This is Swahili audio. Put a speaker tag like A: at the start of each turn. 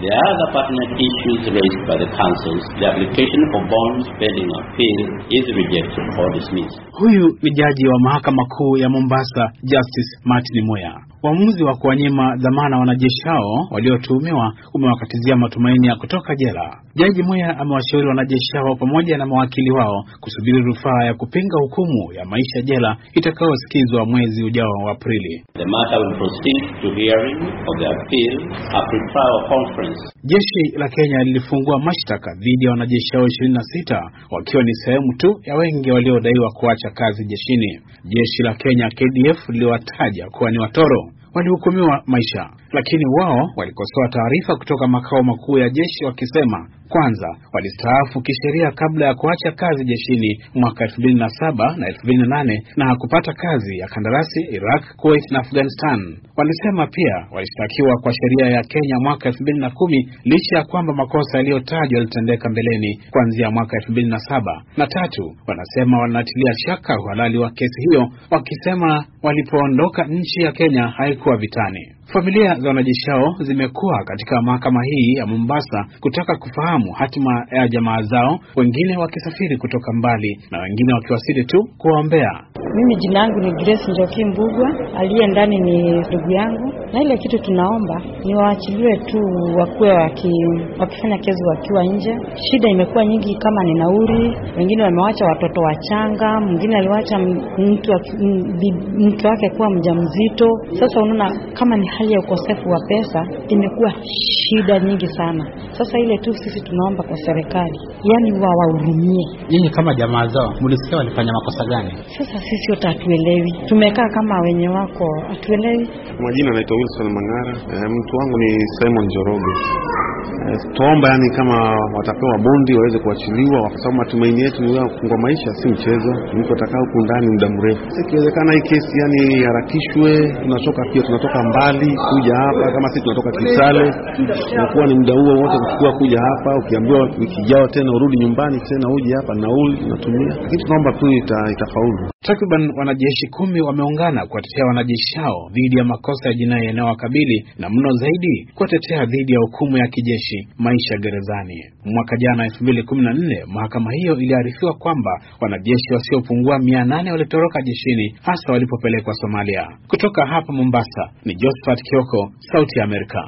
A: The other pertinent issues raised by the councils, the application for bonds pending appeal is rejected or dismissed.
B: Huyu ni jaji wa mahakama kuu ya Mombasa, Justice Martin Moya. Uamuzi wa kuwanyima dhamana wanajeshi hao waliotuhumiwa umewakatizia matumaini ya kutoka jela. Jaji Moya amewashauri wanajeshi hao pamoja na mawakili wao kusubiri rufaa ya kupinga hukumu ya maisha jela itakayosikizwa mwezi ujao wa Aprili.
A: The matter will proceed to hearing of the appeal a pre-trial conference.
B: Jeshi la Kenya lilifungua mashtaka dhidi ya wanajeshi hao 26 wakiwa ni sehemu tu ya wengi waliodaiwa kuacha kazi jeshini. Jeshi la Kenya KDF liliwataja kuwa ni watoro walihukumiwa maisha, lakini wao walikosoa taarifa kutoka makao makuu ya jeshi wakisema kwanza walistaafu kisheria kabla ya kuacha kazi jeshini mwaka 2007 na 2008 na hakupata kazi ya kandarasi Iraq, Kuwait na Afghanistan. Walisema pia walishtakiwa kwa sheria ya Kenya mwaka 2010 licha ya kwamba makosa yaliyotajwa yalitendeka mbeleni kuanzia mwaka 2007. Na tatu, wanasema wanatilia shaka uhalali wa kesi hiyo wakisema walipoondoka nchi ya Kenya haikuwa vitani. Familia za wanajeshi hao zimekuwa katika mahakama hii ya Mombasa kutaka kufahamu hatima ya jamaa zao, wengine wakisafiri kutoka mbali na wengine wakiwasili tu kuwaombea.
C: Mimi jina yangu ni Grace Njoki Mbugwa, aliye ndani ni ndugu yangu, na ile kitu tunaomba ni waachiliwe tu, wakuwe waki, wakifanya kazi wakiwa nje. Shida imekuwa nyingi, kama ni nauri, wengine wamewacha watoto wachanga, mwingine aliwacha mtu mtu wake kuwa mjamzito. Sasa unaona kama ni hali ya ukosefu wa pesa imekuwa shida nyingi sana. Sasa ile tu sisi tunaomba kwa serikali, yani wawahurumie.
B: Nyinyi kama jamaa zao mlisikia walifanya makosa gani?
C: Sasa sisi wote hatuelewi, tumekaa kama wenye wako hatuelewi.
D: Majina anaitwa Wilson Mang'ara. E, mtu wangu ni Simon Joroge. E, tuomba yani kama watapewa bondi waweze kuachiliwa, kwa sababu matumaini yetu ni kufungwa maisha, si mchezo. Mtu atakaa huku ndani muda mrefu. Ikiwezekana hii kesi yani iharakishwe. Tunatoka pia tunatoka mbali kuja hapa, kama sisi tunatoka Kitale, nakuwa ni muda huo wote kuchukua kuja hapa. Ukiambiwa wiki ijayo tena urudi nyumbani tena uje hapa, nauli unatumia, lakini tunaomba tu ita, itafaulu.
B: Takriban wanajeshi kumi wameungana kuwatetea wanajeshi hao dhidi ya makosa ya jinai yanayowakabili na mno zaidi kuwatetea dhidi ya hukumu ya kijeshi, maisha gerezani. Mwaka jana 2014 mahakama hiyo iliarifiwa kwamba wanajeshi wasiopungua 800 walitoroka jeshini, hasa walipopelekwa Somalia. Kutoka hapa Mombasa ni Josephat Kioko, Sauti ya Amerika.